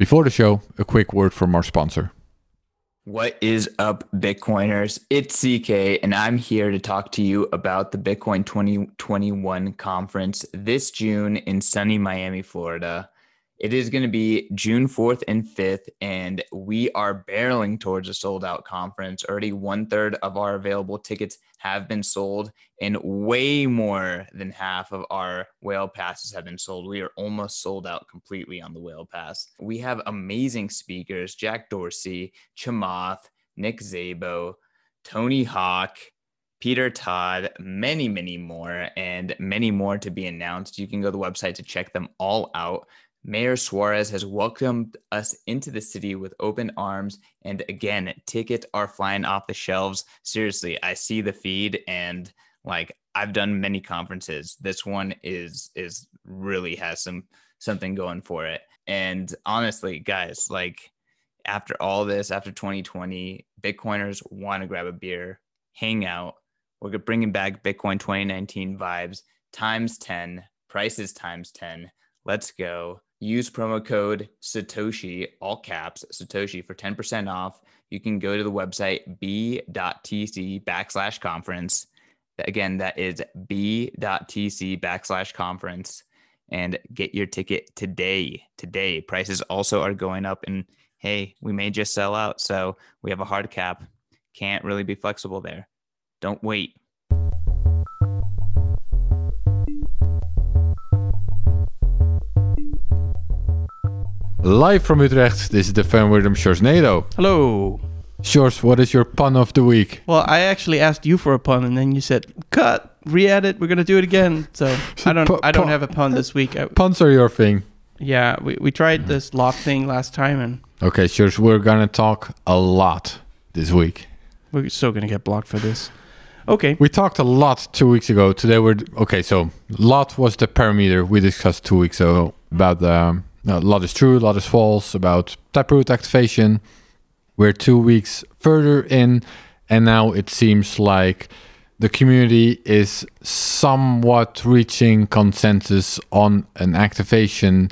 Before the show, a quick word from our sponsor. What is up, Bitcoiners? It's CK, and I'm here to talk to you about the Bitcoin 2021 conference this June in sunny Miami, Florida. It is going to be June 4th and 5th, and we are barreling towards a sold out conference. Already one third of our available tickets have been sold, and way more than half of our whale passes have been sold. We are almost sold out completely on the whale pass. We have amazing speakers Jack Dorsey, Chamath, Nick Szabo, Tony Hawk. Peter Todd, many, many more, and many more to be announced. You can go to the website to check them all out. Mayor Suarez has welcomed us into the city with open arms. And again, tickets are flying off the shelves. Seriously, I see the feed and like I've done many conferences. This one is is really has some something going for it. And honestly, guys, like after all this, after 2020, Bitcoiners want to grab a beer, hang out. We're bringing back Bitcoin 2019 vibes times 10, prices times 10. Let's go use promo code Satoshi, all caps, Satoshi for 10% off. You can go to the website b.tc backslash conference. Again, that is b.tc backslash conference and get your ticket today. Today, prices also are going up. And hey, we may just sell out. So we have a hard cap. Can't really be flexible there. Don't wait. Live from Utrecht, this is the Van Wirdum Nado. Hello. Sjors, what is your pun of the week? Well, I actually asked you for a pun, and then you said, "Cut, re-edit. We're gonna do it again." So I don't, I don't have a pun this week. I, Puns are your thing. Yeah, we, we tried this lock thing last time, and okay, Sjors, we're gonna talk a lot this week. We're still gonna get blocked for this. Okay. We talked a lot two weeks ago. Today we're okay. So lot was the parameter we discussed two weeks ago about the. Um, a lot is true, a lot is false about Taproot activation. We're two weeks further in, and now it seems like the community is somewhat reaching consensus on an activation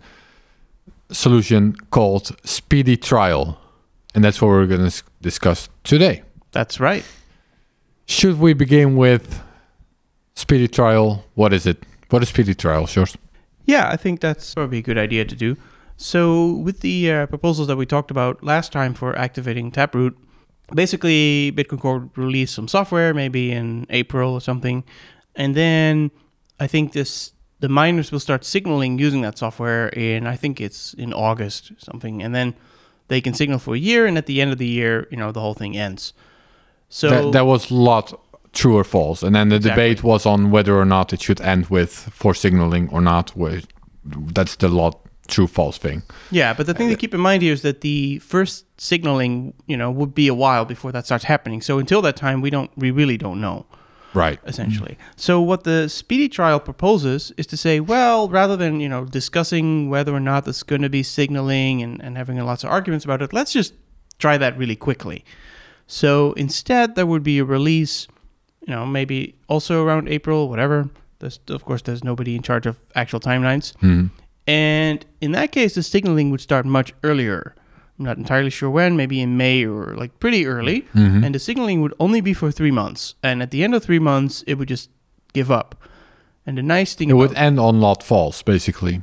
solution called Speedy Trial. And that's what we're going to discuss today. That's right. Should we begin with Speedy Trial? What is it? What is Speedy Trial, Sjors? Yeah, I think that's probably a good idea to do. So, with the uh, proposals that we talked about last time for activating Taproot, basically Bitcoin Core released some software, maybe in April or something, and then I think this the miners will start signaling using that software in I think it's in August something, and then they can signal for a year, and at the end of the year, you know, the whole thing ends. So that, that was a lot true or false. And then the exactly. debate was on whether or not it should end with for signaling or not. Where that's the lot true false thing. Yeah, but the thing to keep in mind here is that the first signaling, you know, would be a while before that starts happening. So until that time, we don't, we really don't know. Right. Essentially. Mm-hmm. So what the speedy trial proposes is to say, well, rather than, you know, discussing whether or not there's going to be signaling and, and having lots of arguments about it, let's just try that really quickly. So instead, there would be a release you know, maybe also around April, whatever. There's, of course, there's nobody in charge of actual timelines. Mm. And in that case, the signaling would start much earlier. I'm not entirely sure when, maybe in May or like pretty early. Mm-hmm. And the signaling would only be for three months. And at the end of three months, it would just give up. And the nice thing it would end on lot Falls, basically.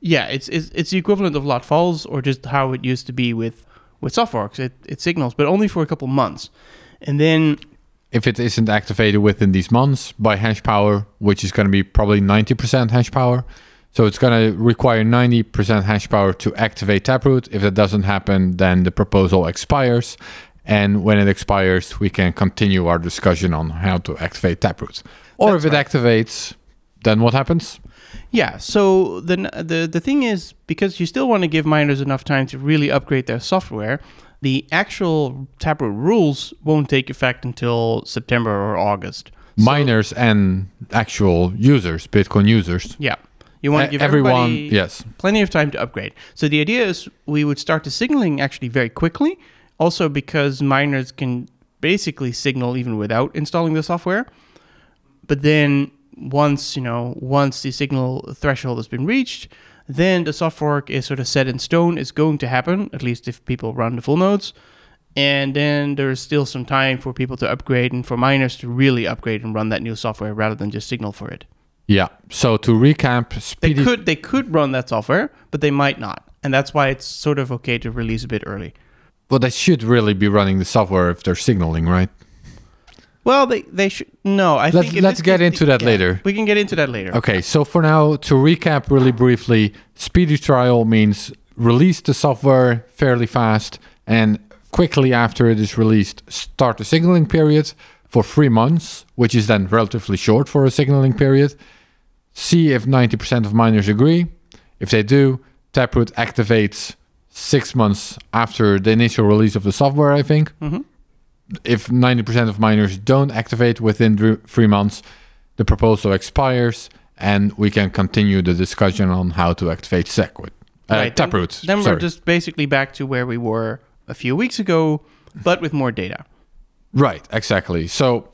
Yeah, it's, it's it's the equivalent of lot Falls, or just how it used to be with with soft forks. It it signals, but only for a couple months, and then if it isn't activated within these months by hash power, which is going to be probably 90% hash power. So it's going to require 90% hash power to activate Taproot. If that doesn't happen, then the proposal expires. And when it expires, we can continue our discussion on how to activate Taproot. Or That's if it right. activates, then what happens? Yeah. So the the the thing is because you still want to give miners enough time to really upgrade their software the actual Taproot rules won't take effect until September or August. Miners so, and actual users, Bitcoin users. Yeah. You want to give everyone yes plenty of time to upgrade. So the idea is we would start the signaling actually very quickly. Also because miners can basically signal even without installing the software. But then once, you know, once the signal threshold has been reached, then the soft fork is sort of set in stone. It's going to happen, at least if people run the full nodes. And then there's still some time for people to upgrade and for miners to really upgrade and run that new software rather than just signal for it. Yeah. So to recap, They could they could run that software, but they might not. And that's why it's sort of okay to release a bit early. well, they should really be running the software if they're signaling, right? Well, they they should no. I Let's- think let's get case, into that later. We can get into that later. Okay, so for now, to recap really briefly, speedy trial means release the software fairly fast and quickly after it is released, start the signaling period for three months, which is then relatively short for a signaling period. See if 90% of miners agree. If they do, Taproot activates six months after the initial release of the software, I think. Mhm. If 90% of miners don't activate within three months, the proposal expires and we can continue the discussion on how to activate Segwit. Uh, Right, then- Taproot. Then sorry. we're just basically back to where we were a few weeks ago, but with more data. Right, exactly. So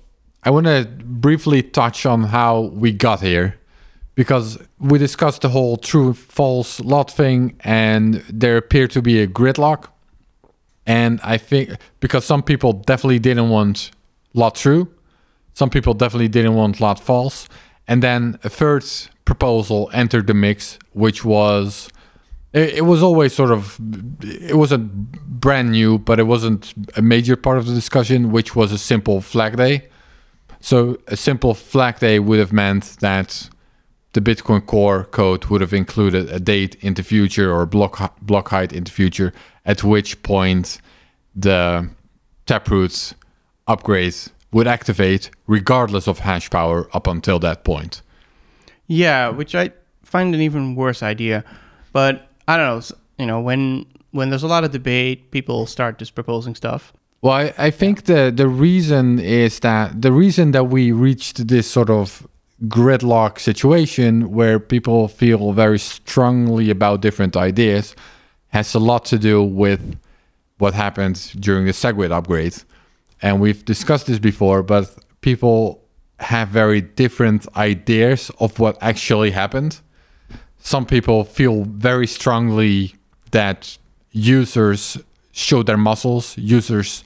I want to briefly touch on how we got here because we discussed the whole true false lot thing and there appeared to be a gridlock. And I think because some people definitely didn't want lot true, some people definitely didn't want lot false. And then a third proposal entered the mix, which was it, it was always sort of it wasn't brand new but it wasn't a major part of the discussion which was a simple flag day. So a simple flag day would have meant that the bitcoin core code would have included a date in the future or block block height in the future at which point the taproot upgrades would activate regardless of hash power up until that point Yeah, which I find an even worse idea. But I don't know. You know, when when there's a lot of debate, people start just proposing stuff. Well, I, I think the the reason is that the reason that we reached this sort of gridlock situation where people feel very strongly about different ideas has a lot to do with what happened during the Segwit upgrades. And we've discussed this before, but people have very different ideas of what actually happened. Some people feel very strongly that users showed their muscles, users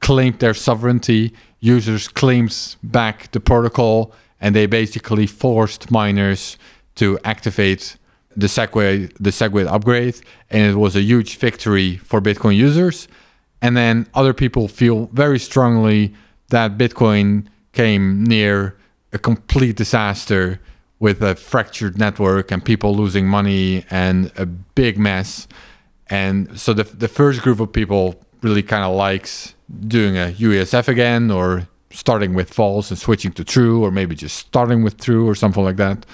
claimed their sovereignty, users claimed back the protocol, and they basically forced miners to activate the SegWit the SegWit upgrade, and it was a huge victory for Bitcoin users. And then other people feel very strongly that Bitcoin came near a complete disaster with a fractured network and people losing money and a big mess. And so the the first group of people really kind of likes doing a UASF again or starting with false and switching to true or maybe just starting with true or something like that.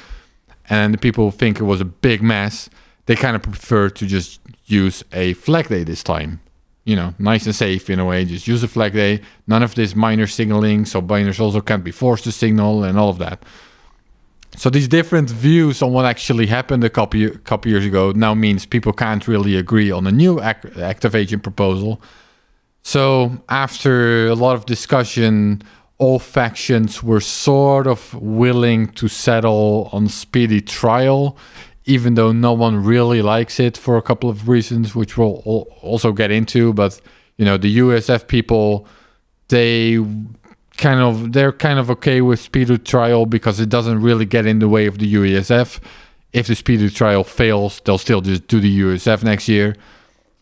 And the people think it was a big mess, they kind of prefer to just use a flag day this time. You know, nice and safe in a way. Just use a flag day. None of this miner signaling, so miners also can't be forced to signal and all of that. So these different views on what actually happened a couple couple years ago now means people can't really agree on a new activation proposal. So after a lot of discussion, all factions were sort of willing to settle on speedy trial, even though no one really likes it for a couple of reasons, which we'll also get into. But you know, the USF people, they kind of they're kind of okay with speedy trial because it doesn't really get in the way of the USF. If the speedy trial fails, they'll still just do the USF next year.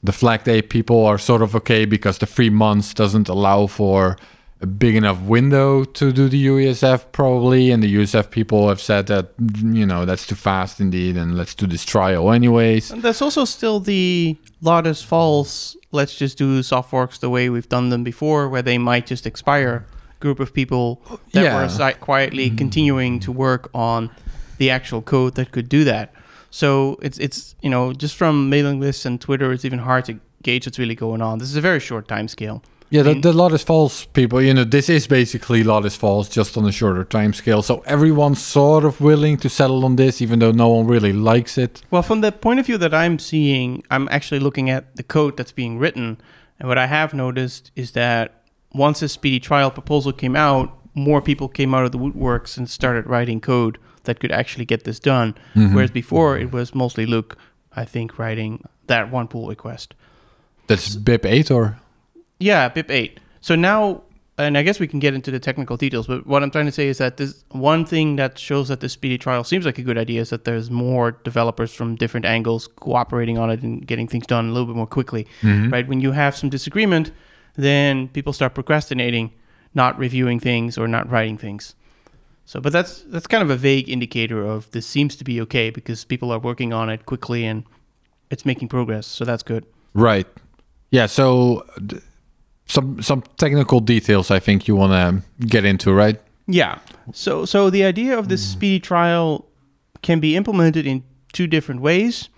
The flag day people are sort of okay because the three months doesn't allow for a big enough window to do the UASF probably, and the USF people have said that you know that's too fast indeed, and let's do this trial anyways. And there's also still the is false. Let's just do soft forks the way we've done them before, where they might just expire. Group of people that Yeah. were si- quietly mm-hmm. continuing to work on the actual code that could do that. So it's it's you know just from mailing lists and Twitter, it's even hard to gauge what's really going on. This is a very short time scale. Yeah, the, mean- the lot is false people. You know, this is basically lot is false just on a shorter time scale. So everyone's sort of willing to settle on this, even though no one really likes it. Well, from the point of view that I'm seeing, I'm actually looking at the code that's being written. And what I have noticed is that once a speedy trial proposal came out, more people came out of the woodworks and started writing code that could actually get this done. Mm-hmm. Whereas before it was mostly Luke, I think, writing that one pull request. That's BIP eight or Yeah, BIP 8. So now, and I guess we can get into the technical details, but what I'm trying to say is that this one thing that shows that the speedy trial seems like a good idea is that there's more developers from different angles cooperating on it and getting things done a little bit more quickly. Mm-hmm. Right? When you have some disagreement, then people start procrastinating, not reviewing things or not writing things. So, but that's that's kind of a vague indicator of this seems to be okay because people are working on it quickly and it's making progress. So that's good. right? Yeah. So some some technical details I think you want to get into, right? Yeah. So so the idea of this speedy trial can be implemented in two different ways.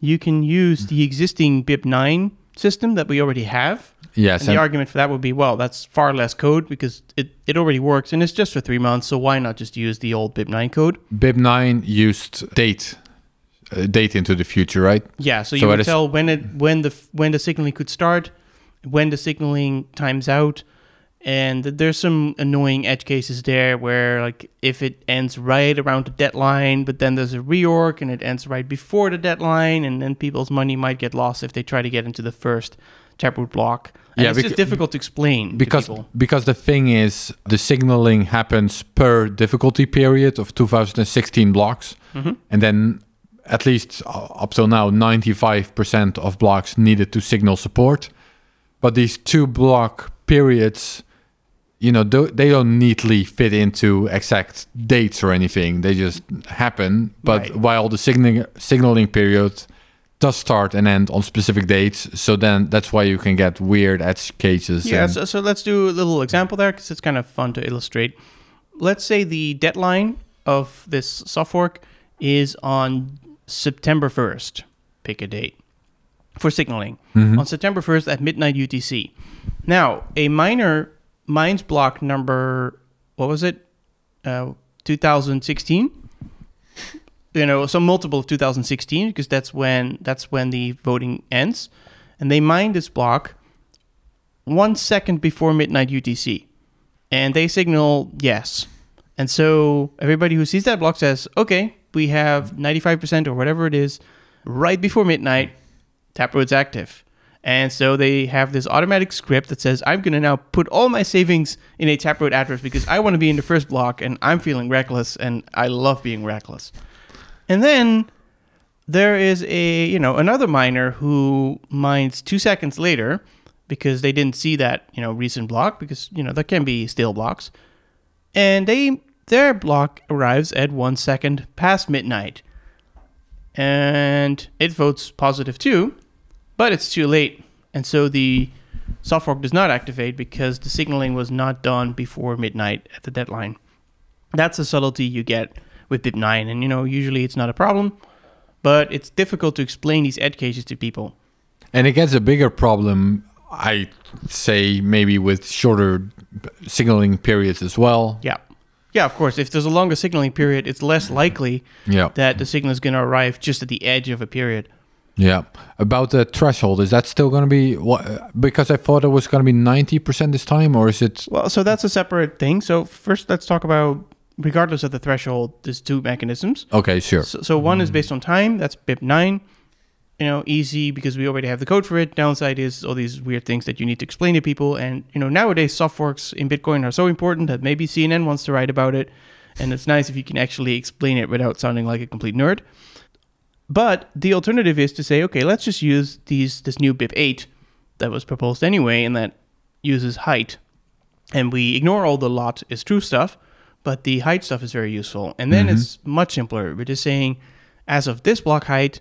You can use the existing BIP9 system that we already have. Yes. And the and- argument for that would be, well, that's far less code because it, it already works and it's just for three months. So why not just use the old BIP9 code? BIP9 used date uh, date into the future, right? Yeah. So you So would tell when it when the when the signaling could start, when the signaling times out, and there's some annoying edge cases there where like if it ends right around the deadline, but then there's a reorg and it ends right before the deadline, and then people's money might get lost if they try to get into the first taproot block. And Yeah, it's just difficult to explain Because to because the thing is the signaling happens per difficulty period of 2016 blocks, Mm-hmm. and then at least uh, up till now 95% of blocks needed to signal support, but these two block periods. You know, they don't neatly fit into exact dates or anything. They just happen. But Right. while the signaling signaling period does start and end on specific dates. So then that's why you can get weird edge cases. Yeah, so, so let's do a little example there because it's kind of fun to illustrate. Let's say the deadline of this soft fork is on September 1st. Pick a date for signaling. On September 1st at midnight UTC. Now, a miner mines block number, what was it? Uh, 2016 you know some multiple of 2016 because that's when that's when the voting ends and they mine this block one second before midnight UTC, and they signal yes. And so everybody who sees that block says, "Okay, we have 95% or whatever it is, right before midnight. Taproot's active." And so they have this automatic script that says, "I'm going to now put all my savings in a Taproot address because I want to be in the first block, and I'm feeling reckless, and I love being reckless." And then there is a you know another miner who mines two seconds later because they didn't see that you know recent block because you know there can be stale blocks and they their block arrives at one second past midnight and it votes positive too but it's too late and so the soft fork does not activate because the signaling was not done before midnight at the deadline that's a subtlety you get with BIP9 and you know usually it's not a problem but it's difficult to explain these edge cases to people And it gets a bigger problem, I say, maybe with shorter signaling periods as well. Yeah. Yeah, of course. If there's a longer signaling period, it's less likely Yeah. that the signal is going to arrive just at the edge of a period. Yeah. About the threshold, is that still going to be what? Because I thought it was going to be 90% this time, or is it? Well, so that's a separate thing. So first, let's talk about, regardless of the threshold, there's two mechanisms. Okay, sure. So, so one is mm-hmm. based on time. That's BIP9. You know, easy because we already have the code for it. Downside is all these weird things that you need to explain to people. And you know, nowadays soft forks in Bitcoin are so important that maybe CNN wants to write about it, and it's nice if you can actually explain it without sounding like a complete nerd. But the alternative is to say, okay, let's just use these this new BIP8 that was proposed anyway, and that uses height, and we ignore all the lot is true stuff, but the height stuff is very useful. And then it's much simpler. We're just saying, as of this block height,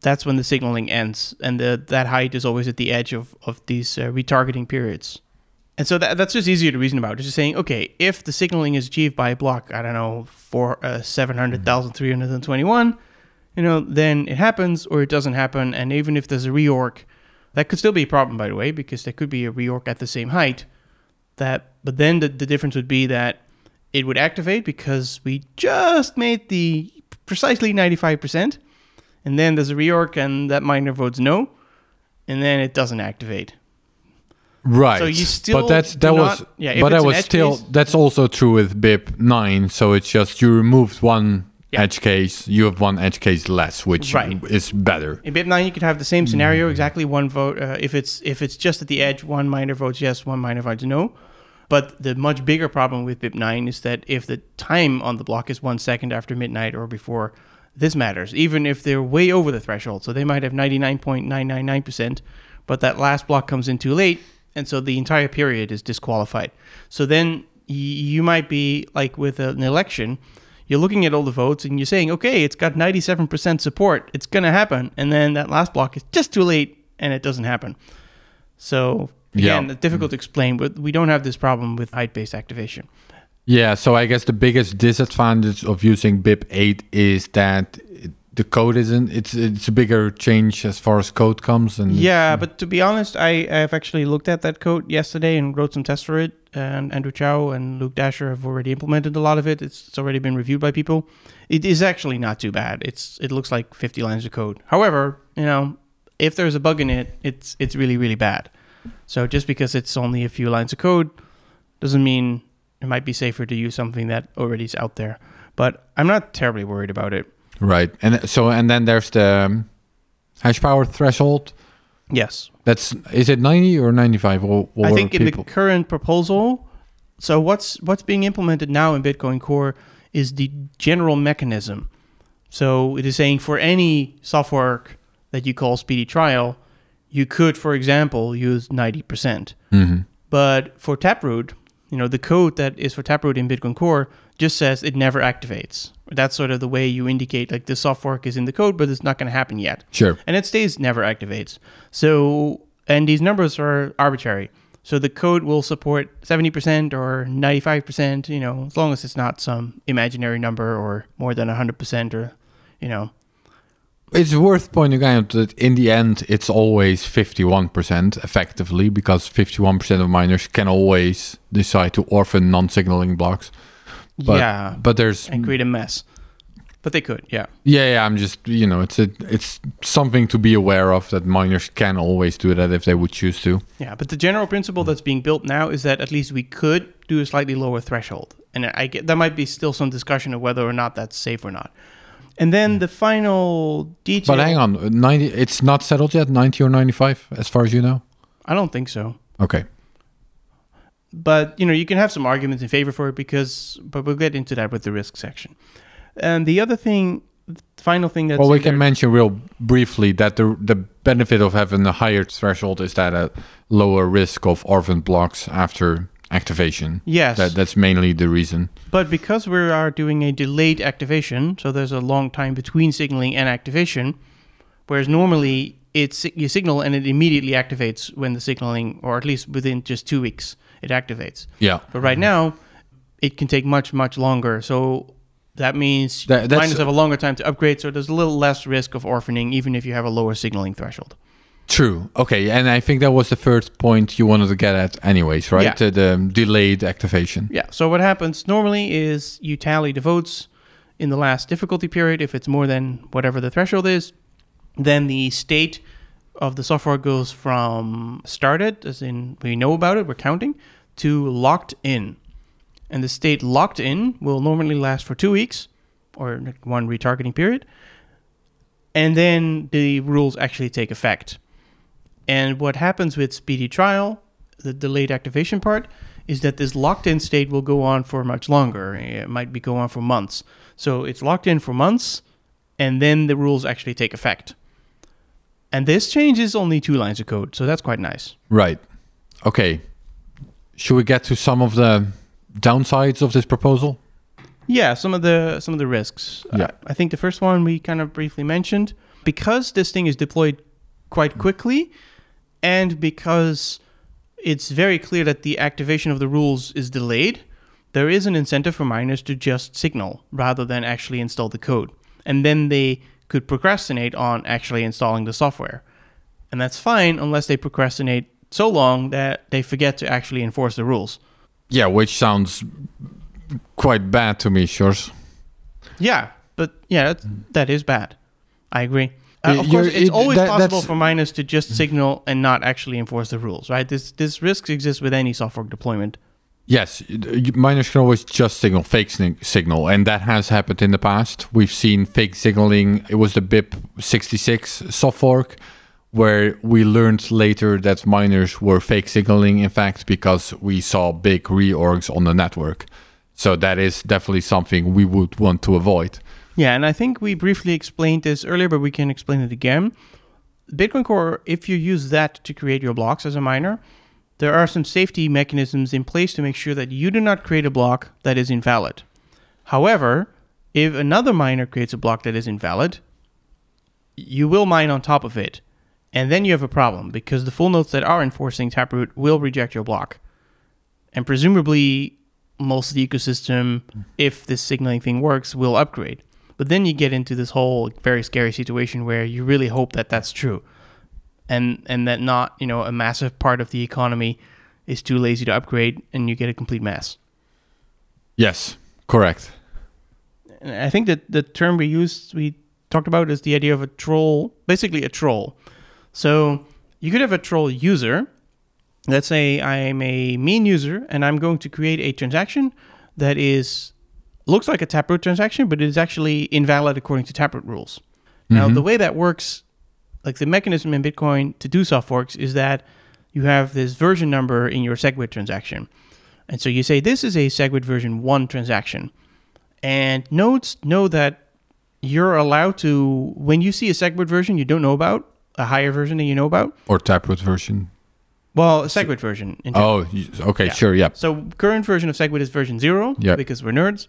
that's when the signaling ends, and the, that height is always at the edge of of these uh, retargeting periods. And so that, that's just easier to reason about. It's just saying, okay, if the signaling is achieved by a block, I don't know, for uh, 700,321, you know, then it happens or it doesn't happen. And even if there's a reorg, that could still be a problem, by the way, because there could be a reorg at the same height. That, but then the, the difference would be that it would activate because we just made the precisely 95%. And then there's a reorg and that miner votes no. And then it doesn't activate. Right. So you still but that's that not- was yeah, but that was still case- that's also true with BIP nine. So it's just you removed one Yeah. edge case. You have one edge case less, which Right. is better. In BIP9, you could have the same scenario, exactly one vote. Uh, if it's if it's just at the edge, one miner votes yes, one miner votes no. But the much bigger problem with BIP9 is that if the time on the block is one second after midnight or before, this matters. Even if they're way over the threshold, so they might have 99.999%, but that last block comes in too late, and so the entire period is disqualified. So then you might be like with an election, you're looking at all the votes and you're saying, okay, it's got 97% support, it's going to happen. And then that last block is just too late and it doesn't happen. So, Yeah. again, it's difficult to mm-hmm. explain, but we don't have this problem with height based activation. Yeah, so I guess the biggest disadvantage of using BIP 8 is that it- the code isn't it's it's a bigger change as far as code comes and Yeah, but to be honest, I i've actually looked at that code yesterday and wrote some tests for it. And Andrew Chow and Luke Dashjr have already implemented a lot of it. It's, it's already been reviewed by people. It is actually not too bad. It's it looks like 50 lines of code. However, you know, if there's a bug in it, it's it's really really bad. So just because it's only a few lines of code doesn't mean it might be safer to use something that already is out there. But I'm not terribly worried about it. Right. And so and then there's the um, hash power threshold. Yes. That's is it 90 or 95 or what I think in the current proposal, so what's what's being implemented now in Bitcoin Core is the general mechanism. So it is saying for any software that you call speedy trial, you could, for example, use ninety percent. Mhm. But for Taproot, you know, the code that is for Taproot in Bitcoin Core just says it never activates. That's sort of the way you indicate like the soft fork is in the code, but it's not going to happen yet Sure. and it stays never activates. So, and these numbers are arbitrary. So the code will support 70% or 95%, you know, as long as it's not some imaginary number or more than 100% or, you know. It's worth pointing out that in the end, it's always 51% effectively because 51% of miners can always decide to orphan non signaling blocks. But, yeah. But there's. And create a mess. But they could, yeah. Yeah, yeah, I'm just, you know, it's a, it's something to be aware of that miners can always do that if they would choose to. Yeah, but the general principle that's being built now is that at least we could do a slightly lower threshold. And I get there might be still some discussion of whether or not that's safe or not. And then hmm. the final detail But hang on, 90, it's not settled yet, 90 or 95, as far as you know? I don't think so. Okay. But you know you can have some arguments in favor for it because but we'll get into that with the risk section and the other thing the final thing that well, we can mention real briefly that the the benefit of having a higher threshold is that a lower risk of orphan blocks after activation. yes That that's mainly the reason. but because we are doing a delayed activation so there's a long time between signaling and activation whereas normally it's you signal and it immediately activates when the signaling or at least within just two weeks it activates Yeah. but right mm-hmm. now it can take much much longer so that means That- miners have a longer time to upgrade so there's a little less risk of orphaning even if you have a lower signaling threshold True. Okay, and I think that was the first point you wanted to get at, anyways, right? Yeah. The delayed activation. Yeah. So what happens normally is you tally the votes in the last difficulty period. If it's more than whatever the threshold is, then the state of the software goes from started, as in we know about it, we're counting, to locked in. And the state locked in will normally last for two weeks or one retargeting period. And then the rules actually take effect. And what happens with speedy trial, the delayed activation part, is that this locked in state will go on for much longer. It might be go on for months. So it's locked in for months, and then the rules actually take effect. And this changes only two lines of code, so that's quite nice. Right. Okay. Should we get to some of the downsides of this proposal? Yeah, some of the some of the risks. Yeah. Uh, I think the first one we kind of briefly mentioned because this thing is deployed quite quickly, and because it's very clear that the activation of the rules is delayed. There is an incentive for miners to just signal rather than actually install the code, and then they could procrastinate on actually installing the software, and that's fine unless they procrastinate so long that they forget to actually enforce the rules. Yeah, which sounds quite bad to me, sure. Yeah, but yeah, that, that is bad. I agree. Uh, of you're- course, it's it- always that- possible for miners to just signal and not actually enforce the rules, right? This this risk exists with any software deployment. Yes, miners can always just signal fake signal, and that has happened in the past. We've seen fake signaling. It was the BIP 66 soft fork, where we learned later that miners were fake signaling, in fact, because we saw big reorgs on the network. So that is definitely something we would want to avoid. Yeah, and I think we briefly explained this earlier, but we can explain it again. Bitcoin Core, if you use that to create your blocks as a miner, there are some safety mechanisms in place to make sure that you do not create a block that is invalid. However, if another miner creates a block that is invalid, you will mine on top of it. And then you have a problem because the full nodes that are enforcing Taproot will reject your block. And presumably, most of the ecosystem, hmm. if this signaling thing works, will upgrade. But then you get into this whole very scary situation where you really hope that that's true, and and that not you know a massive part of the economy is too lazy to upgrade, and you get a complete mess. Yes, correct. And I think that the term we used we talked about is the idea of a troll, basically a troll. So you could have a troll user. Let's say I'm a mean user and I'm going to create a transaction that is looks like a Taproot transaction, but it is actually invalid according to Taproot rules. Now, mm-hmm. the way that works, like the mechanism in Bitcoin to do soft forks, is that you have this version number in your SegWit transaction. And so you say, this is a SegWit version 1 transaction. And nodes know that you're allowed to, when you see a SegWit version you don't know about, a higher version than you know about, Or Taproot version. well, a SegWit version. Oh, okay, Yeah. sure, yeah. So current version of SegWit is version zero Yeah. because we're nerds.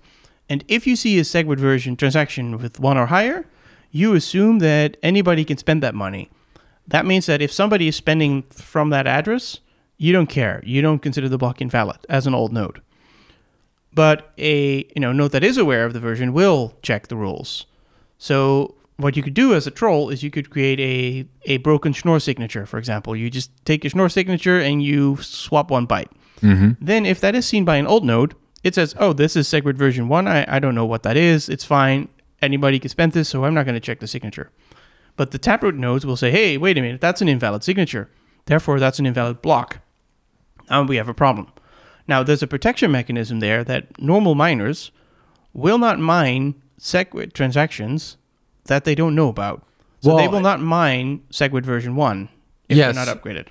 And if you see a SegWit version transaction with one or higher, you assume that anybody can spend that money. That means that if somebody is spending from that address, you don't care. You don't consider the block invalid as an old node. But a you know node that is aware of the version will check the rules. So what you could do as a troll is you could create a, a broken Schnorr signature, for example. You just take your Schnorr signature and you swap one byte. Mm-hmm. Then if that is seen by an old node, it says, oh, this is SegWit version 1. I, I don't know what that is. It's fine. Anybody can spend this, so I'm not going to check the signature. But the Taproot nodes will say, hey, wait a minute, that's an invalid signature. Therefore, that's an invalid block. Now we have a problem. Now, there's a protection mechanism there that normal miners will not mine SegWit transactions that they don't know about. So they will not mine SegWit version 1 if Yes. they're not upgraded.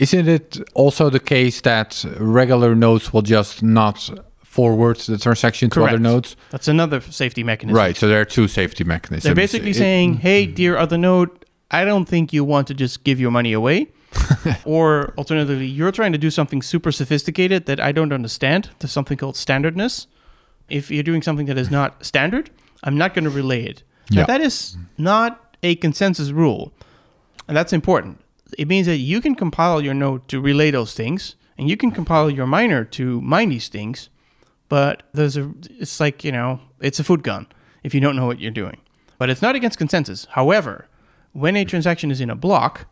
Isn't it also the case that regular nodes will just not forward the transaction to other nodes? That's another safety mechanism. Right, so there are two safety mechanisms. They're basically It- saying, mm. "Hey, dear other node, I don't think you want to just give your money away." or alternatively, you're trying to do something super sophisticated that I don't understand. There's something called standardness. If you're doing something that is not standard, I'm not going to relay it. Now, that is not a consensus rule. And that's important. It means that you can compile your node to relay those things, and you can compile your miner to mine these things, but there's a it's like, you know, it's a foot gun if you don't know what you're doing. But it's not against consensus. However, when a transaction is in a block,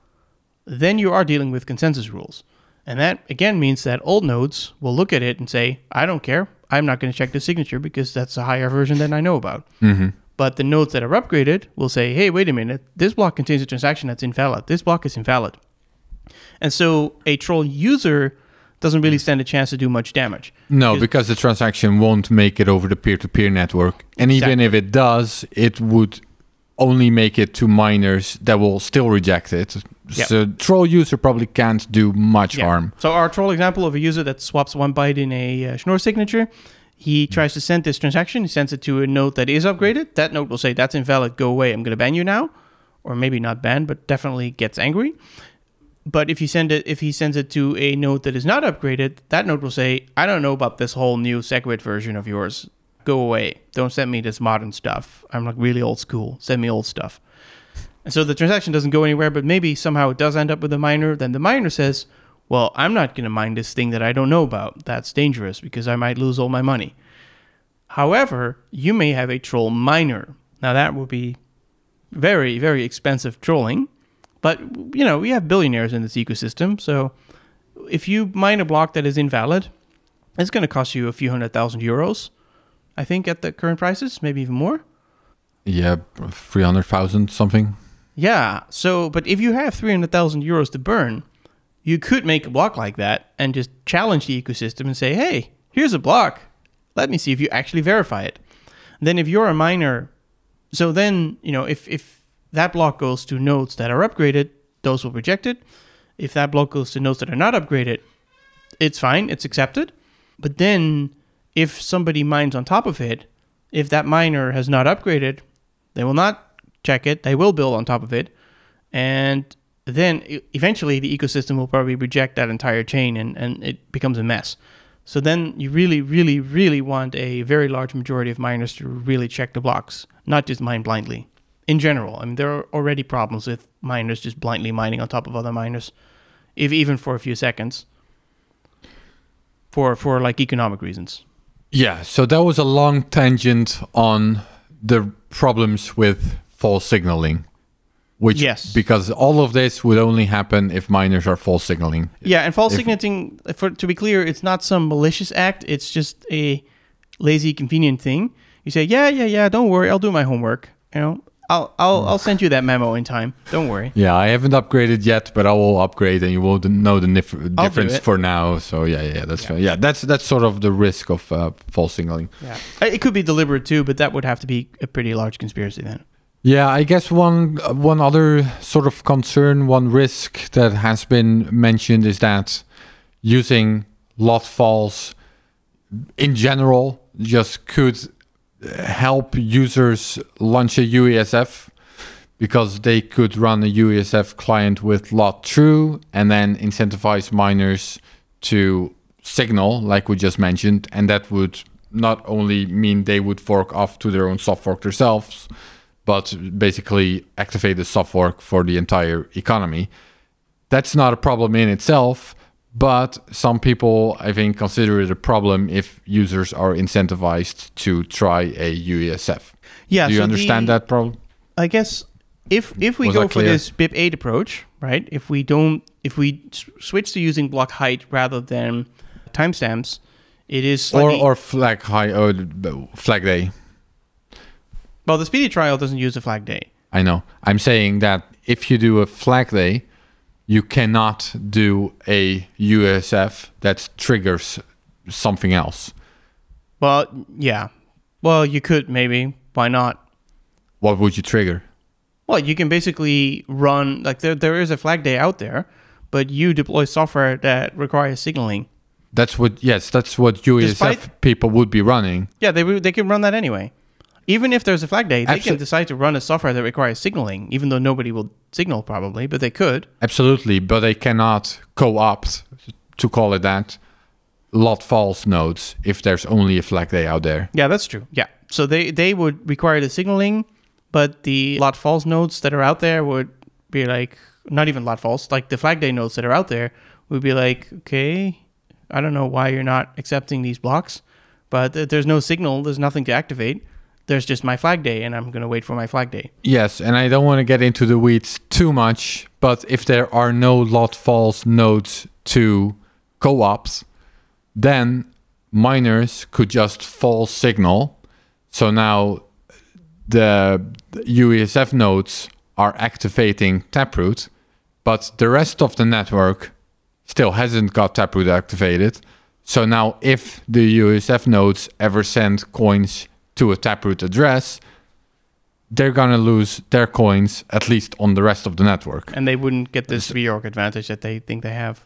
then you are dealing with consensus rules. And that again means that old nodes will look at it and say, I don't care. I'm not going to check the signature because that's a higher version than I know about. Mm-hmm. But the nodes that are upgraded will say, hey, wait a minute, this block contains a transaction that's invalid. This block is invalid. And so a troll user doesn't really stand a chance to do much damage. No, Because- the transaction won't make it over the peer-to-peer network, and even if it does, it would only make it to miners that will still reject it. Yeah. So troll user probably can't do much Yeah. harm. So our troll example of a user that swaps one byte in a uh, Schnorr signature, he tries to send this transaction. He sends it to a node that is upgraded. That node will say, "That's invalid. Go away. I'm going to ban you now," or maybe not ban, but definitely gets angry. But if you send it, if he sends it to a node that is not upgraded, that node will say, "I don't know about this whole new SegWit version of yours. Go away. Don't send me this modern stuff. I'm like really old school. Send me old stuff." And so the transaction doesn't go anywhere, but maybe somehow it does end up with a miner. Then the miner says, Well, I'm not going to mine this thing that I don't know about. That's dangerous because I might lose all my money. However, you may have a troll miner. Now, that would be very, very expensive trolling. But, you know, we have billionaires in this ecosystem. So if you mine a block that is invalid, it's going to cost you a few hundred thousand euros. I think at the current prices, maybe even more. Yeah, three hundred thousand something. Yeah. So, but if you have 300,000 euros to burn, you could make a block like that and just challenge the ecosystem and say, hey, here's a block. Let me see if you actually verify it. Then if you're a miner, so then, you know, if, if that block goes to nodes that are upgraded, those will reject it. If that block goes to nodes that are not upgraded, it's fine, it's accepted. But then if somebody mines on top of it, if that miner has not upgraded, they will not check it. They will build on top of it. And then eventually the ecosystem will probably reject that entire chain and, and it becomes a mess. So then you really, really, really want a very large majority of miners to really check the blocks, not just mine blindly. In general, I mean, there are already problems with miners just blindly mining on top of other miners, if even for a few seconds, for for like economic reasons. Yeah, so that was a long tangent on the problems with false signaling. Which, Yes. because all of this would only happen if miners are false signaling. Yeah, and false If- signaling, for to be clear, it's not some malicious act. It's just a lazy, convenient thing. You say, yeah, yeah, yeah, don't worry, I'll do my homework. You know, I'll I'll I'll send you that memo in time. Don't worry. Yeah, I haven't upgraded yet, but I will upgrade, and you will know the nif- difference for now. So yeah, yeah, that's yeah, yeah that's that's sort of the risk of uh, false signaling. Yeah, it could be deliberate too, but that would have to be a pretty large conspiracy then. Yeah, I guess one uh, one other sort of concern, one risk that has been mentioned is that using lot false in general just could help users launch a UASF because they could run a UASF client with lot true and then incentivize miners to signal like we just mentioned and that would not only mean they would fork off to their own soft fork themselves but basically activate the soft fork for the entire economy. That's not a problem in itself, but some people, I think, consider it a problem if users are incentivized to try a UASF. Yeah, Do you so understand the- that problem? I guess if if we Was go for this BIP eight approach, right? If we don't, if we switch to using block height rather than timestamps, it is Or or flag high or flag day. well, the speedy trial doesn't use a flag day. I know. I'm saying that if you do a flag day, you cannot do a USF that triggers something else. Well, yeah. Well, you could maybe. Why not? What would you trigger? Well, you can basically run like there there is a flag day out there, but you deploy software that requires signaling. That's what. Yes, that's what UASF Despite- people would be running. Yeah, they would- they can run that anyway. Even if there's a flag day, they can decide to run a software that requires signaling, even though nobody will signal probably, but they could. Absolutely, but they cannot co-opt, to call it that, lot false nodes if there's only a flag day out there. Yeah, that's true. Yeah. So they they would require the signaling, but the lot false nodes that are out there would be like not even lot false, like the flag day nodes that are out there would be like, okay, I don't know why you're not accepting these blocks, but th- there's no signal, there's nothing to activate. There's just my flag day, and I'm gonna wait for my flag day. Yes, and I don't want to get into the weeds too much, but if there are no lot false nodes to co-ops, then miners could just false signal. So now the UASF nodes are activating Taproot, but the rest of the network still hasn't got Taproot activated. So now if the USF nodes ever send coins to a Taproot address, they're gonna lose their coins at least on the rest of the network. and they wouldn't get this reorg advantage that they think they have.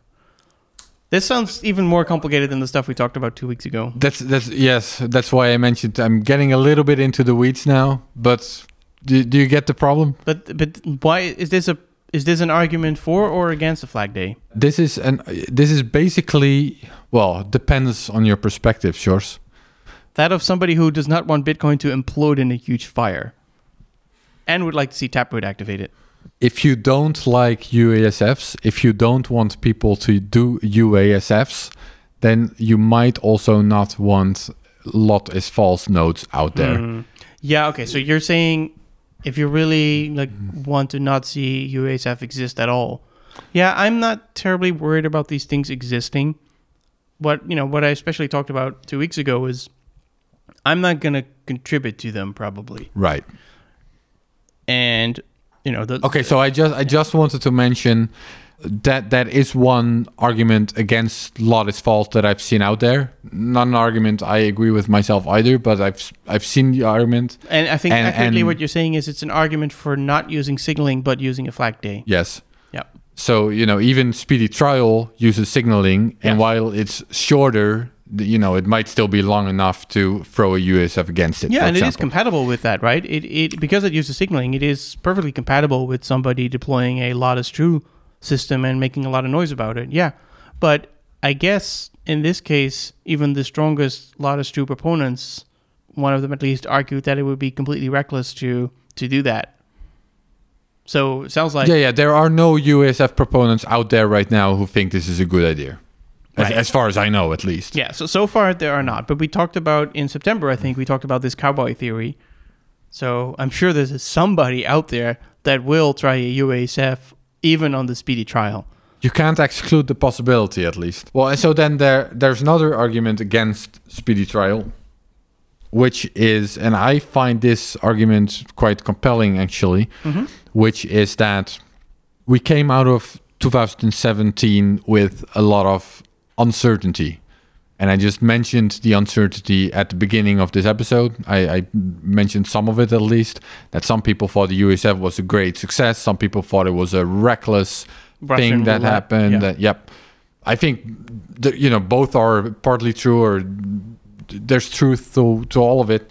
This sounds even more complicated than the stuff we talked about two weeks ago. That's that's yes, that's why I mentioned I'm getting a little bit into the weeds now. But do, do you get the problem? But but why is this a is this an argument for or against the flag day? This is an this is basically well depends on your perspective, Sjors. That of somebody who does not want Bitcoin to implode in a huge fire, and would like to see Taproot activated. If you don't like UASFs, if you don't want people to do UASFs, then you might also not want lot is false nodes out there. Mm. Yeah. Okay. So you're saying if you really like want to not see UASF exist at all, yeah, I'm not terribly worried about these things existing. What you know, what I especially talked about two weeks ago is I'm not gonna contribute to them probably, Right. and you know the Okay, so I just I just wanted to mention that that is one argument against lot is false that I've seen out there. Not an argument I agree with myself either, but I've I've seen the argument. And I think And- accurately and- what you're saying is it's an argument for not using signaling but using a flag day. Yes. Yeah. So you know, even speedy trial uses signaling, and while it's shorter, you know, it might still be long enough to throw a UASF against it. Yeah, and it is example. compatible with that, right? It, it because it uses signaling, it is perfectly compatible with somebody deploying a lot is true system and making a lot of noise about it. Yeah, but I guess in this case, even the strongest lot is true proponents, one of them at least, argued that it would be completely reckless to to do that. So it sounds like yeah, yeah. There are no UASF proponents out there right now who think this is a good idea, as, Right. as far as I know, at least. Yeah, so so far there are not. But we talked about in September, I think we talked about this cowboy theory. So I'm sure there's somebody out there that will try a UASF even on the speedy trial. You can't exclude the possibility, at least. Well, and so then there there's another argument against speedy trial, which is, and I find this argument quite compelling, actually, mm-hmm. which is that we came out of 2017 with a lot of uncertainty. And I just mentioned the uncertainty at the beginning of this episode. I, I mentioned some of it at least. That some people thought the UASF was a great success. Some people thought it was a reckless Russian thing that roulette, happened. yeah. That, yep. I think the, you know both are partly true, or there's truth to to all of it.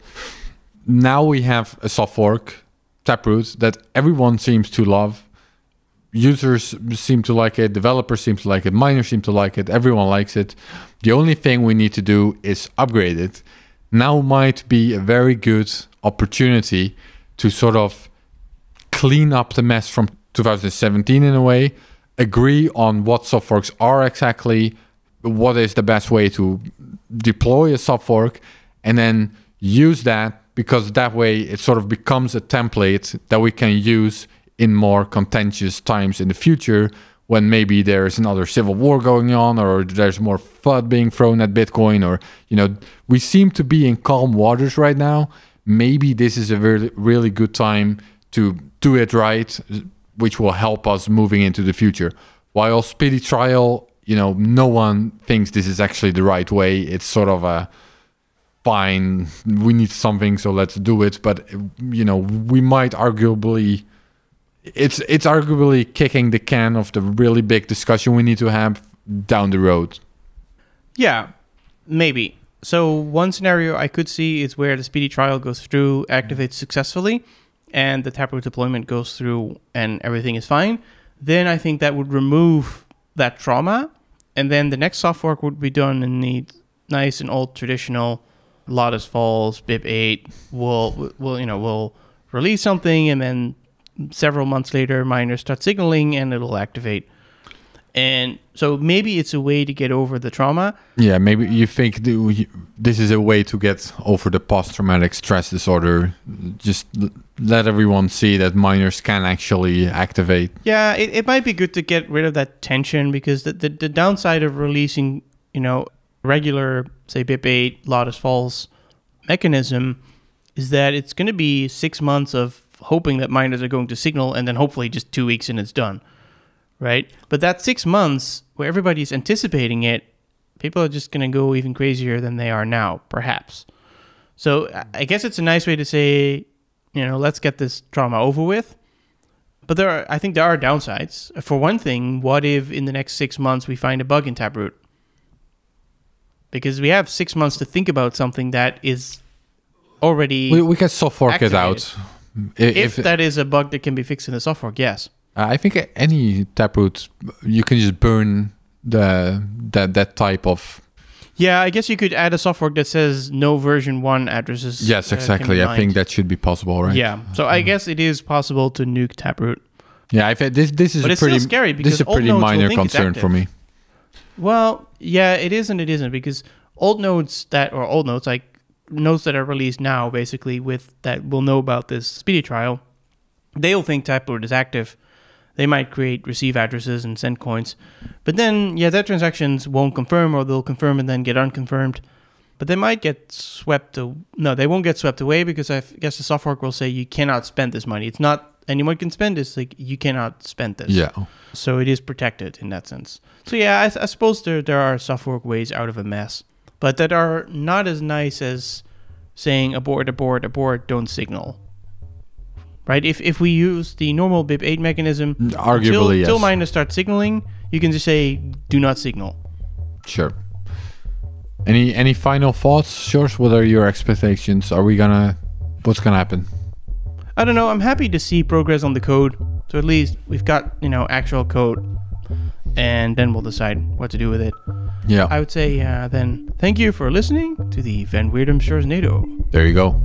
Now we have a soft fork, Taproot, that everyone seems to love. Users seem to like it, developers seem to like it, miners seem to like it, everyone likes it. The only thing we need to do is upgrade it. Now might be a very good opportunity to sort of clean up the mess from 2017 in a way, agree on what soft forks are exactly, what is the best way to deploy a soft fork, and then use that because that way it sort of becomes a template that we can use in more contentious times in the future when maybe there is another civil war going on or there's more FUD being thrown at Bitcoin or you know we seem to be in calm waters right now. Maybe this is a really really good time to do it right which will help us moving into the future. While speedy trial you know no one thinks this is actually the right way. It's sort of a fine we need something so let's do it. But you know we might arguably it's it's arguably kicking the can of the really big discussion we need to have down the road Yeah, maybe. So one scenario I could see is where the speedy trial goes through, activates successfully, and the Taproot deployment goes through and everything is fine. Then I think that would remove that trauma, and then the next soft fork would be done in the nice and old traditional lot is false BIP eight. We'll we'll you know we'll release something, and then several months later, miners start signaling, and it'll activate. And so maybe it's a way to get over the trauma. yeah maybe you think this is a way to get over the post-traumatic stress disorder just let everyone see that miners can actually activate Yeah, it, it might be good to get rid of that tension because the, the, the downside of releasing, you know, regular, say, BIP8 lot is false mechanism is that it's going to be six months of hoping that miners are going to signal and then hopefully just two weeks and it's done, right? But that six months where everybody's anticipating it, people are just going to go even crazier than they are now, perhaps. So I- guess it's a nice way to say, you know, let's get this trauma over with. But there are, I think there are downsides. For one thing, what if in the next six months we find a bug in Taproot? Because we have six months to think about something that is already. we, we can soft fork it out I- if, that is a bug that can be fixed in the software, yes. I think any taproot you can just burn the that that type of Yeah, I guess you could add a software that says no version one addresses. yes uh, exactly be I think that should be possible right Yeah, so I guess it is possible to nuke Taproot. yeah I think this this is But a pretty scary this is a because pretty minor concern for me Well, yeah, it is and it isn't because old nodes that or old nodes like nodes that are released now, basically with that will know about this speedy trial, they'll think Taproot is active. They might create receive addresses and send coins, but then yeah, their transactions won't confirm or they'll confirm and then get unconfirmed. But they might get swept. To, no, they won't get swept away because I guess the soft fork will say you cannot spend this money. It's not anyone can spend this. Like you cannot spend this. Yeah. So it is protected in that sense. So yeah, I, I suppose there there are software ways out of a mess, but that are not as nice as saying abort, abort, abort, don't signal. Right? If if we use the normal BIP8 mechanism, mm, Arguably, till, yes. till miners start signaling, you can just say do not signal. Sure. Any any final thoughts, Sjors? What are your expectations? Are we gonna what's gonna happen? I don't know. I'm happy to see progress on the code. So at least we've got you know actual code, and then we'll decide what to do with it. Yeah. I would say uh, then thank you for listening to the Van Wirdum Sjorsnado. there you go.